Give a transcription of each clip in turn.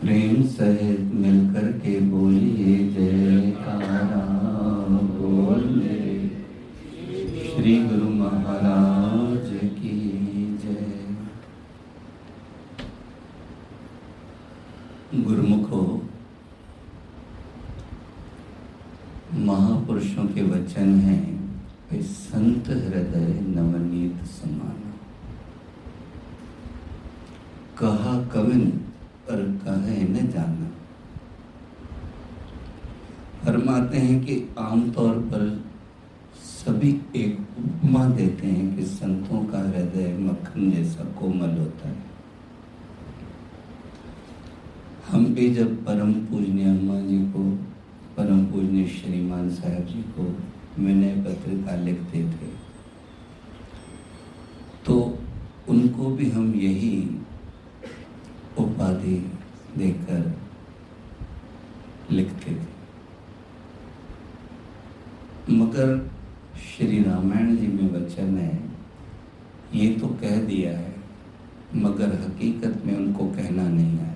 प्रेम सहित मिलकर के बोलिए जयकारा बोले श्री गुरु महाराज की जय गुरुमुखो महापुरुषों के वचन हैं वे संत हृदय नवनीत समान कहा कविन पर कहे न जाना फरमाते हैं कि आमतौर पर सभी एक उपमा देते हैं कि संतों का हृदय मक्खन जैसा कोमल होता है। हम भी जब परम पूजनीय अम्मा जी को, परम पूजनीय श्रीमान साहब जी को विनय पत्रिका लिखते थे तो उनको भी हम यही उपाधि देकर लिखते थे। मगर श्री रामायण जी में वचन है, ये तो कह दिया है, मगर हकीकत में उनको कहना नहीं आया।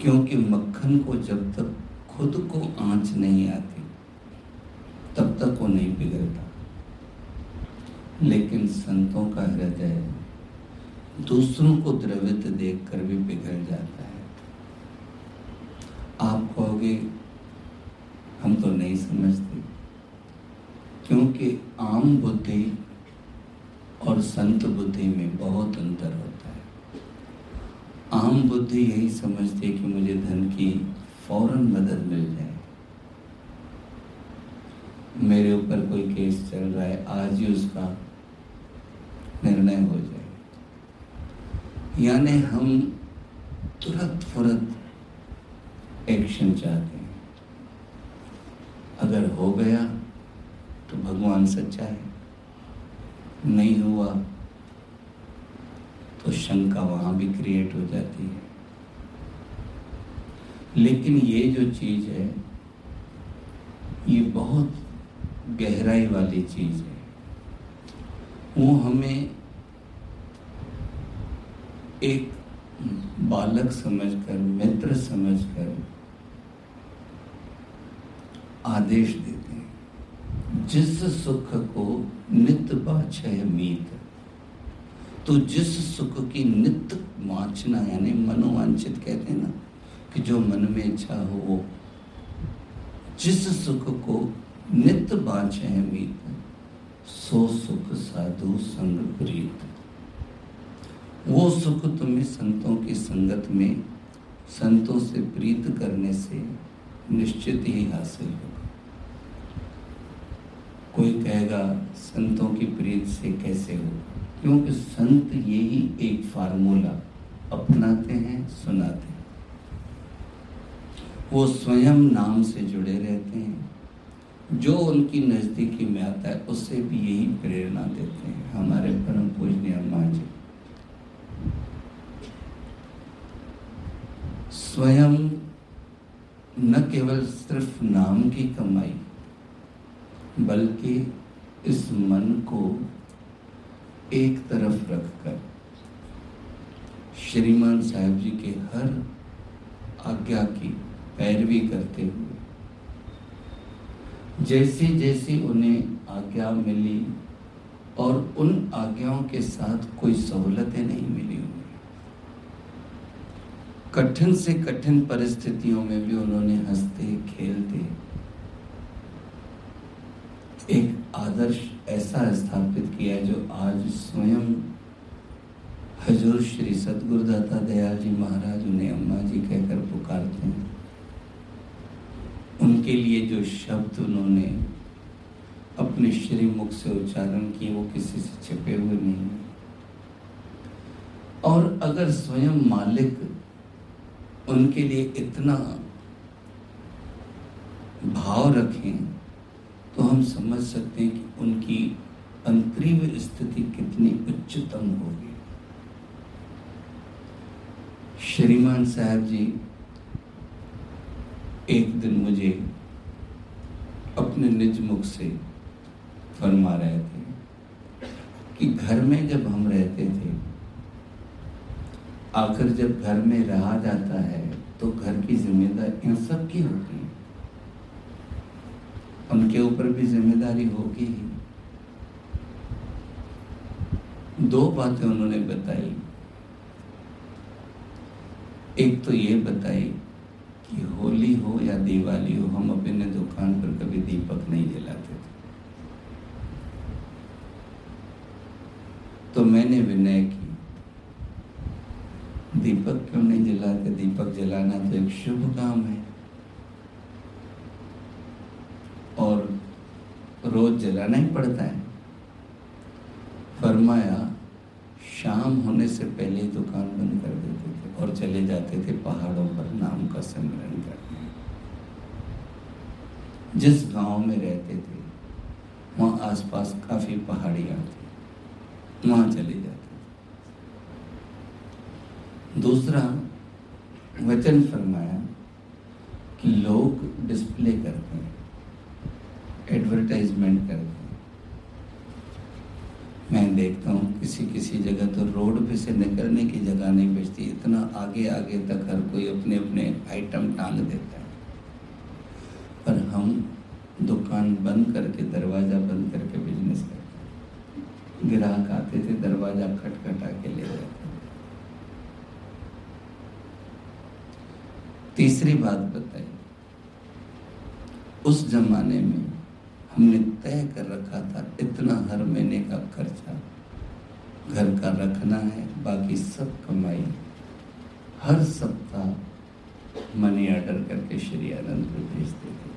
क्योंकि मक्खन को जब तक खुद को आँच नहीं आती, तब तक वो नहीं पिघलता लेकिन संतों का हृदय दूसरों को द्रवित देखकर भी पिघल जाता है। आप कहोगे हम तो नहीं समझते क्योंकि आम बुद्धि और संत बुद्धि में बहुत अंतर होता है। आम बुद्धि यही समझती है कि मुझे धन की फ़ौरन मदद मिल जाए। मेरे ऊपर कोई केस चल रहा है, आज ही उसका निर्णय हो जाए। यानी हम तुरंत फुरत एक्शन चाहते हैं अगर हो गया तो भगवान सच्चा है नहीं हुआ तो शंका वहाँ भी क्रिएट हो जाती है। लेकिन ये जो चीज़ है, ये बहुत गहराई वाली चीज़ है। वो हमें एक बालक समझकर, मित्र समझकर आदेश हैं जिस सुख को नित्य बाछय मीत। तो जिस सुख की नित्य वांछना यानी मनोवांछित कहते हैं ना, कि जो मन में इच्छा हो वो। जिस सुख को नित्य बाछे मीत, सो सुख साधु संग प्रीत। वो सुख तुम्हें संतों की संगत में, संतों से प्रीत करने से निश्चित ही हासिल होगा। कोई कहेगा, संतों की प्रीत से कैसे हो? क्योंकि संत यही एक फार्मूला अपनाते हैं, सुनाते हैं। वो स्वयं नाम से जुड़े रहते हैं। जो उनकी नजदीकी में आता है उससे भी यही प्रेरणा देते हैं। हमारे परम पूजनीय अम्मा जी। स्वयं न केवल सिर्फ़ नाम की कमाई बल्कि इस मन को एक तरफ़ रखकर श्रीमान साहब जी के हर आज्ञा की पैरवी करते हुए जैसे जैसे उन्हें आज्ञा मिली और उन आज्ञाओं के साथ कोई सहूलतें नहीं मिली उन्हें, कठिन से कठिन परिस्थितियों में भी उन्होंने हँसते, खेलते एक आदर्श ऐसा स्थापित किया जो आज स्वयं हजूर श्री सतगुरुदाता दयाल जी महाराज, उन्हें अम्मा जी कहकर पुकारते हैं। उनके लिए जो शब्द उन्होंने अपने श्री मुख से उच्चारण किए, वो किसी से छिपे हुए नहीं और अगर स्वयं मालिक उनके लिए इतना भाव रखें तो हम समझ सकते हैं कि उनकी अंतरिम स्थिति कितनी उच्चतम होगी। श्रीमान साहब जी, एक दिन मुझे अपने निज मुख से फरमा रहे थे कि घर में जब हम रहते थे, आखिर जब घर में रहा जाता है तो घर की जिम्मेदारियाँ सबकी होती हैं। उनके ऊपर भी ज़िम्मेदारी होगी ही। दो बातें उन्होंने बताई। एक तो ये बताई कि होली हो या दिवाली हो, हम अपने दुकान पर कभी दीपक नहीं जलाते थे। तो मैंने विनय की, दीपक क्यों नहीं जलाते? दीपक जलाना तो एक शुभ काम है और रोज जलाना ही पड़ता है। फरमाया, शाम होने से पहले ही दुकान बंद कर देते थे और चले जाते थे पहाड़ों पर नाम का सिमरन करने। जिस गाँव में रहते थे, वहाँ आसपास काफ़ी पहाड़ियाँ थी। वहाँ चले जाते थे। दूसरा, वचन फरमाया कि लोग डिस्प्ले करते हैं। एडवर्टाइजमेंट करते हैं। मैं देखता हूँ किसी किसी जगह तो रोड पे से निकलने की जगह नहीं बचती, इतना आगे आगे तक हर कोई अपने अपने आइटम टांग देता है। पर हम दुकान बंद करके, दरवाज़ा बंद करके बिज़नेस करते ग्राहक आते थे, दरवाज़ा खटखटा के ले जाते तीसरी बात बताई उस जमाने में हमने तय कर रखा था, इतना हर महीने का खर्चा। घर का रखना है, बाकी सब कमाई। हर सप्ताह मनी ऑर्डर करके श्री आनंद को भेजते थे।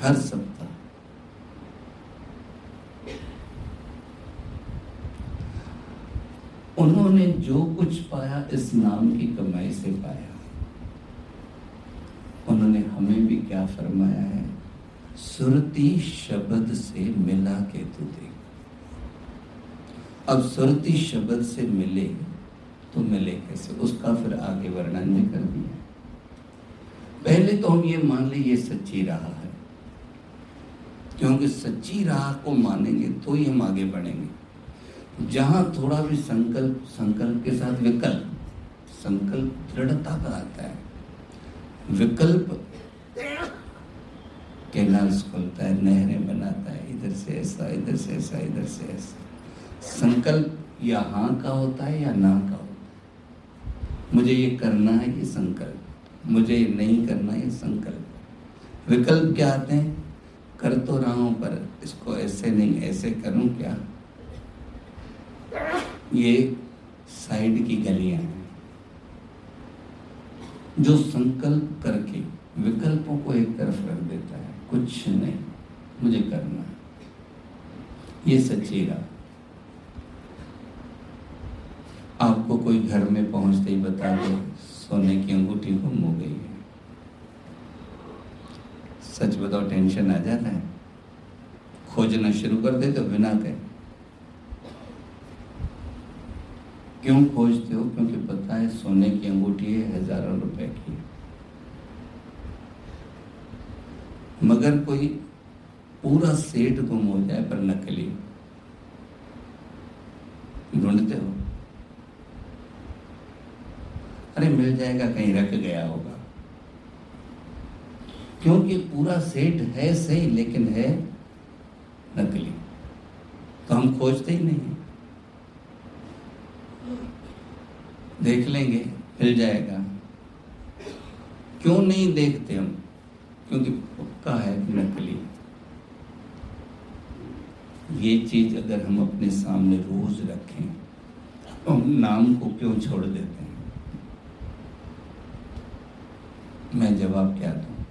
हर सप्ताह। उन्होंने जो कुछ पाया, इस नाम की कमाई से पाया। उन्होंने हमें भी क्या फरमाया है? सुरती शब्द से मिला के तू देख। अब सुरती शब्द से मिले तो मिले कैसे? उसका फिर आगे वर्णन भी कर दिया। पहले तो हम ये मान ले, ये सच्ची राह है। क्योंकि सच्ची राह को मानेंगे तो ही हम आगे बढ़ेंगे। जहाँ थोड़ा भी संकल्प संकल्प के साथ विकल्प, संकल्प दृढ़ता का आता है। विकल्प कैनाल्स खोलता है, नहरें बनाता है, इधर से ऐसा, इधर से ऐसा, इधर से ऐसा। संकल्प या हाँ का होता है या ना का होता है। मुझे ये करना है ये संकल्प, मुझे ये नहीं करना ये संकल्प। विकल्प क्या आते हैं? कर तो रहा हूँ, पर इसको ऐसे नहीं, ऐसे करूँ क्या? ये साइड की गलियाँ जो संकल्प करके विकल्पों को एक तरफ़ रख देता है। कुछ नहीं। मुझे करना है। ये सच्ची आपको कोई घर में पहुँचते ही बता दे, सोने की अंगूठी गुम हो गई है। सच बताओ, टेंशन आ जाता है? खोजना शुरू कर दे तो बिना कहे। क्यों खोजते हो? क्योंकि पता है सोने की अंगूठी है, हज़ारों रुपए की मगर कोई पूरा सेट गुम हो जाए पर नकली, ढूंढते हो? अरे, मिल जाएगा, कहीं रख गया होगा। क्योंकि पूरा सेट है सही, लेकिन है नकली। तो हम खोजते ही नहीं देख लेंगे मिल जाएगा। क्यों नहीं देखते हम? क्योंकि पक्का है नकली। ये चीज़ अगर हम अपने सामने रोज रखें तो हम नाम को क्यों छोड़ देते हैं? मैं जवाब क्या दूँ?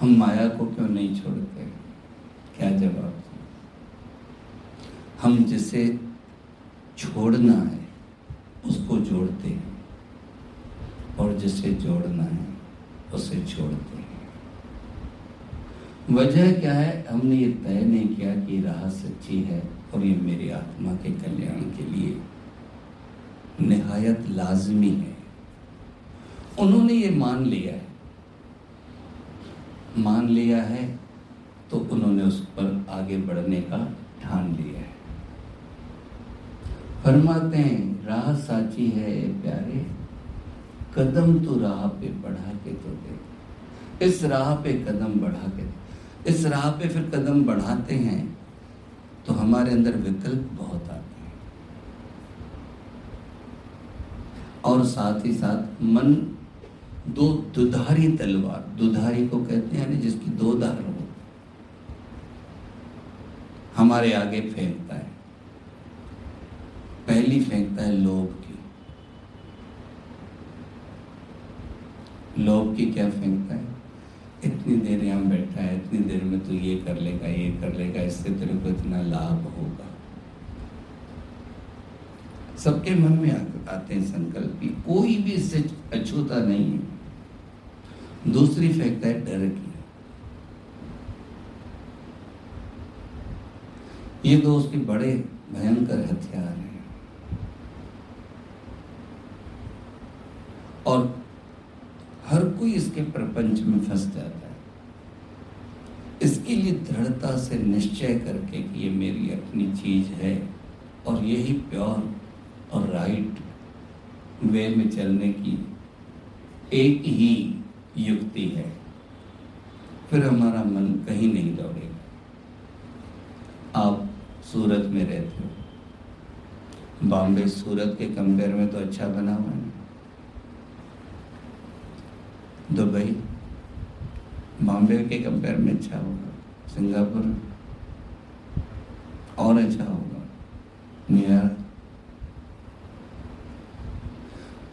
हम माया को क्यों नहीं छोड़ते? क्या जवाब हम जिसे छोड़ना है, उसको जोड़ते हैं। और जिसे जोड़ना है, उसे छोड़ते हैं। वजह क्या है? हमने ये तय नहीं किया कि राह सच्ची है और ये मेरी आत्मा के कल्याण के लिए निहायत लाजमी है। उन्होंने ये मान लिया है। मान लिया है तो उन्होंने उस पर आगे बढ़ने का ठान लिया। फरमाते हैं, राह साची है प्यारे, कदम तो राह पे बढ़ा के तो दे। इस राह पे कदम बढ़ा के दे। इस राह पे फिर कदम बढ़ाते हैं तो हमारे अंदर विकल्प बहुत आते हैं। और साथ ही साथ मन दो दुधारी तलवार, दुधारी को कहते हैं, यानी जिसकी दो धार हो, हमारे आगे फेंकता है। पहली फेंकता है लोभ की। लोभ की क्या फेंकता है? इतनी देर यहाँ बैठा है, इतनी देर में तू ये कर लेगा, ये कर लेगा, इससे तेरे को इतना लाभ होगा। सबके मन में आते हैं संकल्प की। कोई भी इससे अछूता नहीं है। दूसरी फेंकता है डर की। ये दो उसके बड़े भयंकर हथियार हैं और हर इसके प्रपंच में फंस जाता है। इसके लिए दृढ़ता से निश्चय करके कि ये मेरी अपनी चीज़ है और यही प्योर और राइट वे में चलने की एक ही युक्ति है। फिर हमारा मन कहीं नहीं दौड़ेगा। आप सूरत में रहते हो। बॉम्बे सूरत के कंपेयर में तो अच्छा बना हुआ है। दुबई, बॉम्बे के कंपेयर में अच्छा होगा, सिंगापुर और अच्छा होगा न्यूयॉर्क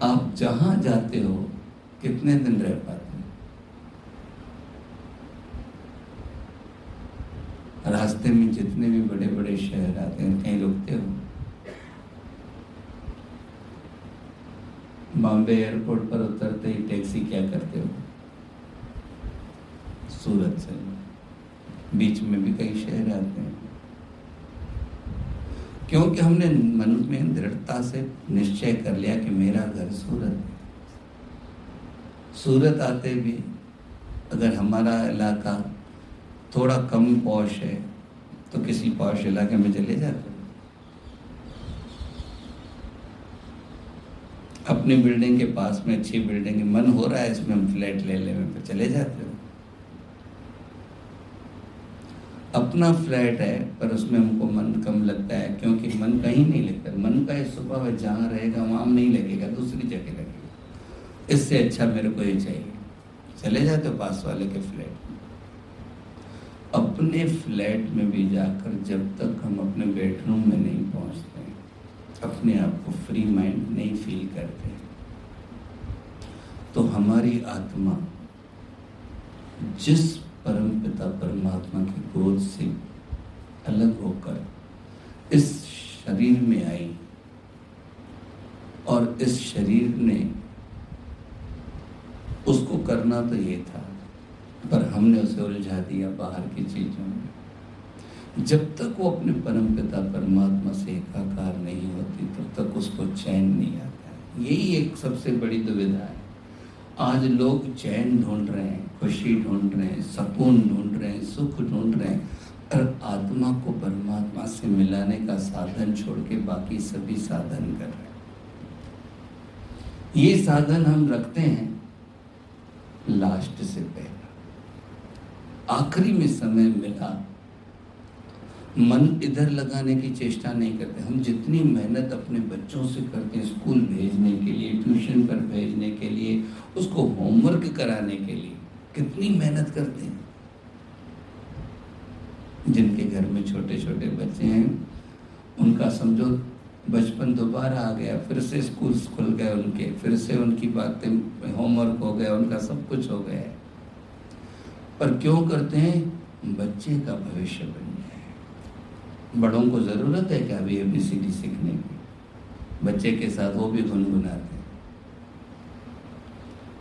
आप जहाँ जाते हो, कितने दिन रह पाते हैं? रास्ते में जितने भी बड़े बड़े शहर आते हैं, कहीं रुकते हो? बॉम्बे एयरपोर्ट पर उतरते ही टैक्सी क्या करते हो? सूरत से। बीच में भी कई शहर आते हैं। क्योंकि हमने मन में दृढ़ता से निश्चय कर लिया कि मेरा घर सूरत है। सूरत आते भी अगर हमारा इलाका थोड़ा कम पौश है तो किसी पौश इलाके में चले जाते अपनी बिल्डिंग के पास में अच्छी बिल्डिंग है मन हो रहा है, इसमें हम फ्लैट ले ले में तो चले जाते हो। अपना फ्लैट है, पर उसमें हमको मन कम लगता है, क्योंकि मन कहीं नहीं लगता। मन का स्वभाव है जहाँ रहेगा, वहाँ नहीं लगेगा, दूसरी जगह लगेगा। इससे अच्छा मेरे को ये चाहिए। चले जाते हो पास वाले के फ्लैट अपने फ्लैट में भी जाकर जब तक हम अपने बेडरूम में नहीं पहुँचते अपने आप को फ्री माइंड नहीं फील करते। तो हमारी आत्मा जिस परम पिता परमात्मा की गोद से अलग होकर इस शरीर में आई और इस शरीर ने उसको करना तो ये था, पर हमने उसे उलझा दिया बाहर की चीज़ों में। जब तक वो अपने परम पिता परमात्मा से एकाकार नहीं होती, तब तक उसको चैन नहीं आता यही एक सबसे बड़ी दुविधा है। आज लोग चैन ढूंढ रहे हैं, खुशी ढूंढ रहे हैं, सुकून ढूंढ रहे हैं, सुख ढूंढ रहे हैं और आत्मा को परमात्मा से मिलाने का साधन छोड़ के बाकी सभी साधन कर रहे हैं। ये साधन हम रखते हैं लास्ट से पहला। आखिरी में समय मिला मन इधर लगाने की चेष्टा नहीं करते। हम जितनी मेहनत अपने बच्चों से करते हैं स्कूल भेजने के लिए, ट्यूशन पर भेजने के लिए, उसको होमवर्क कराने के लिए, कितनी मेहनत करते हैं। जिनके घर में छोटे छोटे बच्चे हैं, उनका समझो, बचपन दोबारा आ गया, फिर से स्कूल खुल गए उनके, फिर से उनकी बातें, होमवर्क हो गया, उनका सब कुछ हो गया पर क्यों करते हैं? बच्चे का भविष्य बन। बड़ों को ज़रूरत है क्या अभी ए बी सी डी सीखने की। बच्चे के साथ वो भी गुनगुनाते हैं।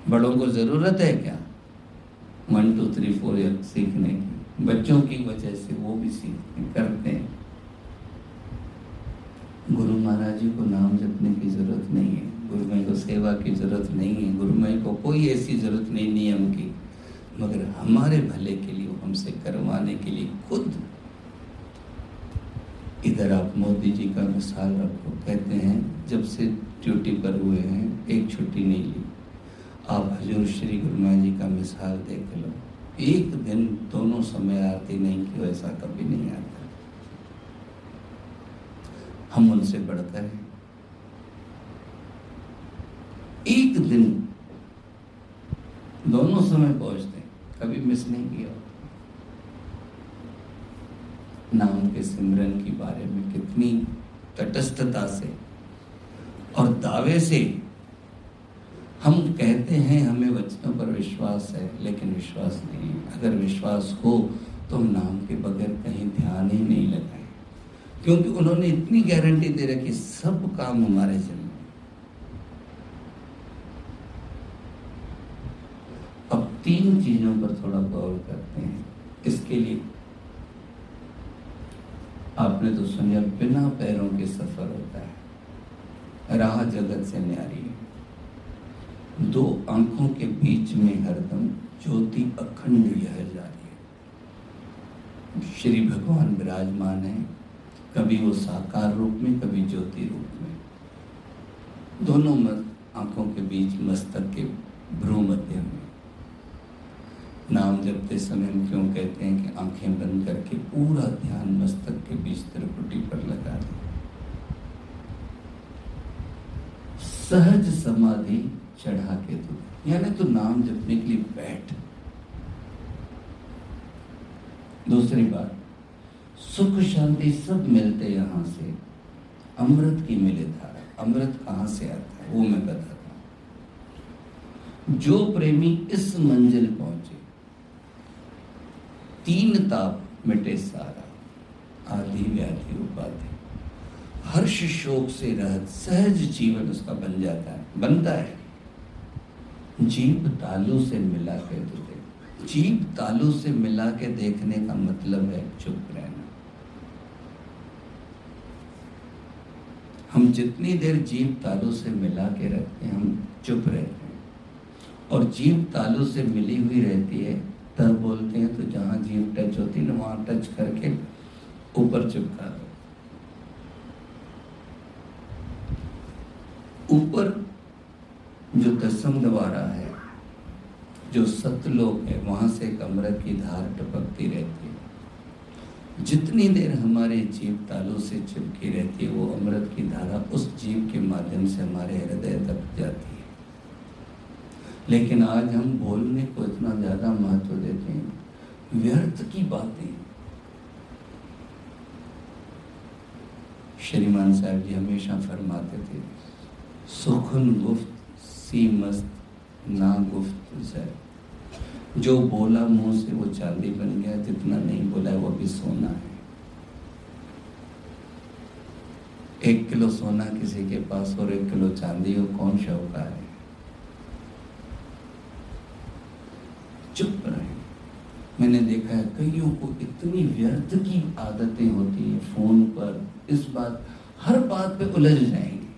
बड़ों को ज़रूरत है क्या? वन टू थ्री फोर सीखने की। बच्चों की वजह से वो भी सीखते, करते हैं। गुरु महाराज जी को नाम जपने की ज़रूरत नहीं है। गुरु माई को सेवा की ज़रूरत नहीं है। गुरु माई को कोई ऐसी ज़रूरत नहीं नियम की। मगर हमारे भले के लिए, हमसे करवाने के लिए खुद इधर आप मोदी जी का मिसाल रखो। कहते हैं, जब से ड्यूटी पर हुए हैं, एक छुट्टी नहीं ली। आप हजूर श्री गुरु जी का मिसाल देख लो। एक दिन दोनों समय आती नहीं कि ऐसा कभी नहीं आता। हम उनसे बढ़कर हैं। एक दिन दोनों समय पहुँचते कभी मिस नहीं किया। नाम के सिमरन के बारे में कितनी तटस्थता से और दावे से हम कहते हैं, हमें वचनों पर विश्वास है, लेकिन विश्वास नहीं अगर विश्वास हो तो हम नाम के बगैर कहीं ध्यान ही नहीं लगाए। क्योंकि उन्होंने इतनी गारंटी दे रखी, सब काम हमारे जिम्मे अब तीन चीज़ों पर थोड़ा गौर करते हैं। इसके लिए आपने तो सुनिया बिना पैरों के सफ़र होता है। राह जगत से न्यारी। दो आँखों के बीच में हरदम ज्योति अखंड यह जा रही है। श्री भगवान विराजमान है। कभी वो साकार रूप में, कभी ज्योति रूप में। दोनों आँखों के बीच मस्तक के भ्रू मध्य में। नाम जपते समय हम क्यों कहते हैं कि आँखें बंद करके पूरा ध्यान मस्तक के बीच त्रिपुटी पर लगा दें। सहज समाधि चढ़ा के दो। यानी तो नाम जपने के लिए बैठ। दूसरी बात, सुख शांति सब मिलते यहाँ से। अमृत की मिले धारा। अमृत कहाँ से आता है? वो मैं बताता हूँ। जो प्रेमी इस मंजिल पहुँचे तीन ताप मिटे सारा। आदि व्याधि उपाधि। हर्ष शोक से रहत सहज जीवन उसका बन जाता है, बनता है। जीव तालू से मिला के तुझे जीव तालू से मिला के देखने का मतलब है चुप रहना। हम जितनी देर जीव तालू से मिला के रखते हैं, हम चुप रहते हैं। और जीव तालू से मिली हुई रहती है तब बोलते हैं तो जहाँ जीव टच होती है ना, वहाँ टच करके ऊपर चिपका दो। ऊपर जो दसम द्वारा है, जो सतलोक है, वहाँ से एक अमृत की धार टपकती रहती है। जितनी देर हमारे जीव तालू से चिपकी रहती है, वो अमृत की धारा उस जीव के माध्यम से हमारे हृदय तक जाती है। लेकिन आज हम बोलने को इतना ज़्यादा महत्व देते हैं। व्यर्थ की बातें। श्रीमान साहब जी हमेशा फरमाते थे, सुखन गुफ्त सी मस्त ना गुफ्त जय। जो बोला मुँह से वो चांदी बन गया, जितना नहीं बोला वो भी सोना है। एक किलो सोना किसी के पास और एक किलो चांदी हो कौन शौका है चुप रहे मैंने देखा है, कईयों को इतनी व्यर्थ की आदतें होती है फ़ोन पर, इस बात, हर बात पे उलझ जाएँगे।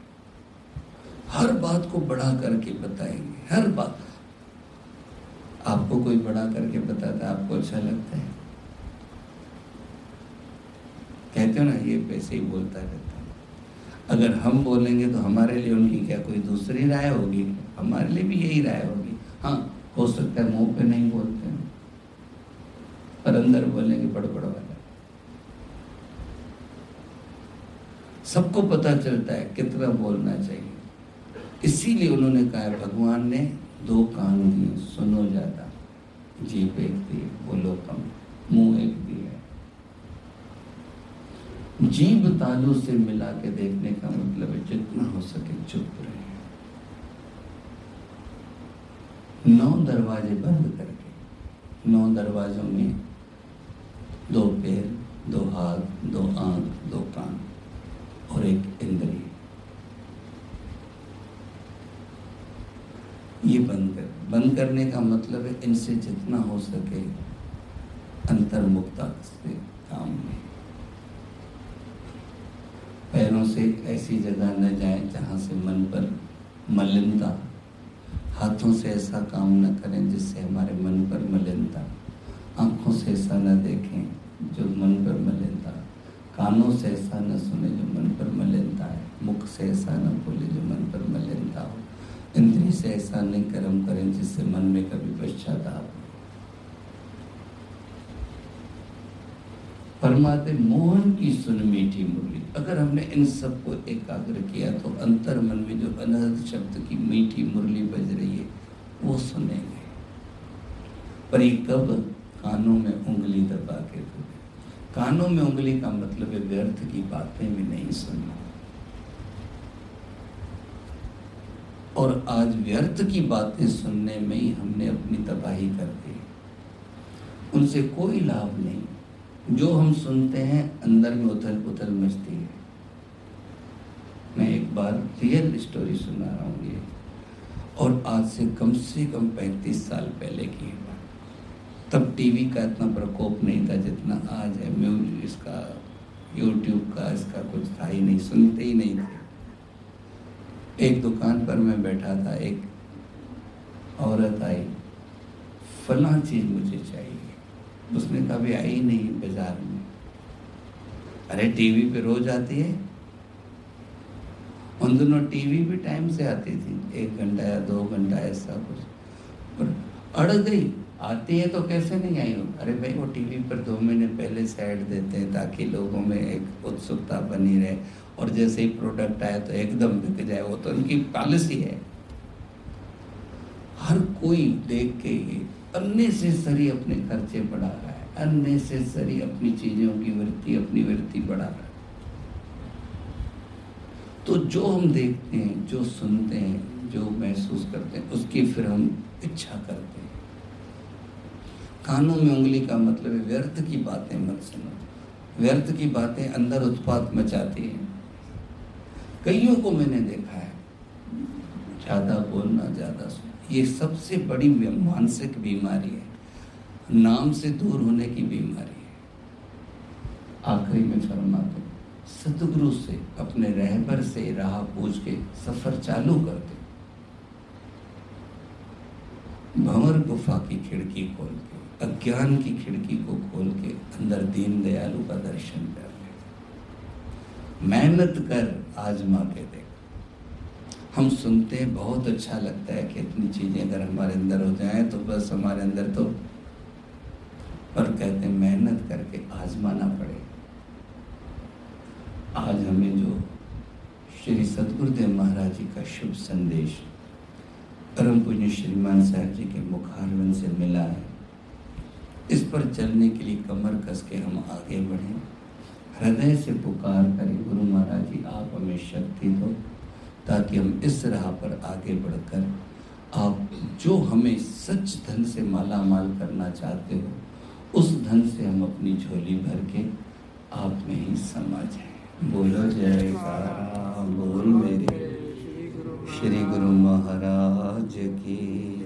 हर बात को बड़ा करके बताएँगे, हर बात। आपको कोई बड़ा करके बताता आपको अच्छा लगता है? कहते हो ना, ये पैसे ही बोलता रहता है। अगर हम बोलेंगे तो हमारे लिए उनकी क्या कोई दूसरी राय होगी? हमारे लिए भी यही राय होगी। हाँ हो सकता है मुँह पे नहीं बोलते। पर अंदर बोलेंगे बड़बड़ वाला सबको पता चलता है कितना बोलना चाहिए। इसीलिए उन्होंने कहा, भगवान ने दो कान दिए, सुनो ज़्यादा। जीप एक दी बोलो कम, मुँह एक दिया। जीव तालू से मिला के देखने का मतलब है, जितना हो सके चुप रहे। नौ दरवाजे बंद करके, नौ दरवाजों में दो पैर, दो हाथ, दो आँख, दो कान और एक इंद्रिय। ये बंद कर बंद करने का मतलब है इनसे जितना हो सके अंतर्मुक्ता से काम में। पैरों से ऐसी जगह न जाए जहाँ से मन पर मलिनता, हाथों से ऐसा काम न करें जिससे हमारे मन पर मलिनता आँखों से ऐसा न देखें जो मन पर मलिनता। कानों से ऐसा न सुने जो मन पर मलिनता है। मुख से ऐसा न बोले जो मन पर मलिनता हो। इंद्री से ऐसा नहीं कर्म करें जिससे मन में कभी पश्चाताप परमात्मा मोहन की सुन मीठी मुरली। अगर हमने इन सबको एकाग्र किया तो अंतर मन में जो अनहद शब्द की मीठी मुरली बज रही है, वो सुनेंगे। पर ये कब कानों में उंगली दबा के कानों में उंगली का मतलब है व्यर्थ की बातें भी नहीं सुनना। और आज व्यर्थ की बातें सुनने में ही हमने अपनी तबाही कर दी। उनसे कोई लाभ नहीं। जो हम सुनते हैं, अंदर में उथल पुथल मचती है। मैं एक बार रियल स्टोरी सुना रहा हूँ ये। और आज से कम से कम पैंतीस साल पहले की बात तब टीवी का इतना प्रकोप नहीं था जितना आज है। म्यूज़िक इसका यूट्यूब का इसका कुछ था ही नहीं, सुनते ही नहीं थे। एक दुकान पर मैं बैठा था, एक औरत आई। फला चीज़ मुझे चाहिए। उसने कभी आई नहीं बाज़ार में। अरे, टीवी पे रोज आती है? उन दोनों टीवी भी टाइम से आती थी। एक घंटा या दो घंटा ऐसा कुछ। पर अड़ गई। आती है तो कैसे नहीं आई हो? अरे भाई, वो टीवी पर दो महीने पहले से ऐड देते हैं ताकि लोगों में एक उत्सुकता बनी रहे। और जैसे ही प्रोडक्ट आए तो एकदम बिक जाए। वो तो उनकी पॉलिसी है। हर कोई देख के अननेसेसरी अपने खर्चे बढ़ा रहा है। अननेसेसरी अपनी चीज़ों की वृत्ति, अपनी वृत्ति बढ़ा रहा है। तो जो हम देखते हैं, जो सुनते हैं, जो महसूस करते हैं, उसकी फिर हम इच्छा करते हैं। कानों में उंगली का मतलब है व्यर्थ की बातें मत सुनो। व्यर्थ की बातें अंदर उत्पात मचाती हैं। कईयों को मैंने देखा है। ज़्यादा बोलना, ज़्यादा सुनना ये सबसे बड़ी मानसिक बीमारी है। नाम से दूर होने की बीमारी है। आखिरी में फरमा दो, सतगुरु से, अपने रहबर से राह पूछ के सफ़र चालू कर दे। भंवर गुफा की खिड़की खोल के अज्ञान की खिड़की को खोल के अंदर दीन दयालु का दर्शन कर ले। मेहनत कर आजमा के देख। हम सुनते हैं, बहुत अच्छा लगता है कि इतनी चीज़ें अगर हमारे अंदर हो जाए तो बस हमारे अंदर तो पर कहते हैं, मेहनत करके आजमाना पड़े। आज हमें जो श्री सदगुरुदेव महाराज जी का शुभ संदेश परम पुण्य श्रीमान साहब जी के मुखारवन से मिला है। इस पर चलने के लिए कमर कस के हम आगे बढ़ें। हृदय से पुकार करें, गुरु महाराज जी, आप हमें शक्ति दो, ताकि हम इस राह पर आगे बढ़कर आप जो हमें सच धन से माला माल करना चाहते हो, उस धन से हम अपनी झोली भर के आप में ही समा जाए। बोलो जय बोल मेरे। श्री गुरु महाराज की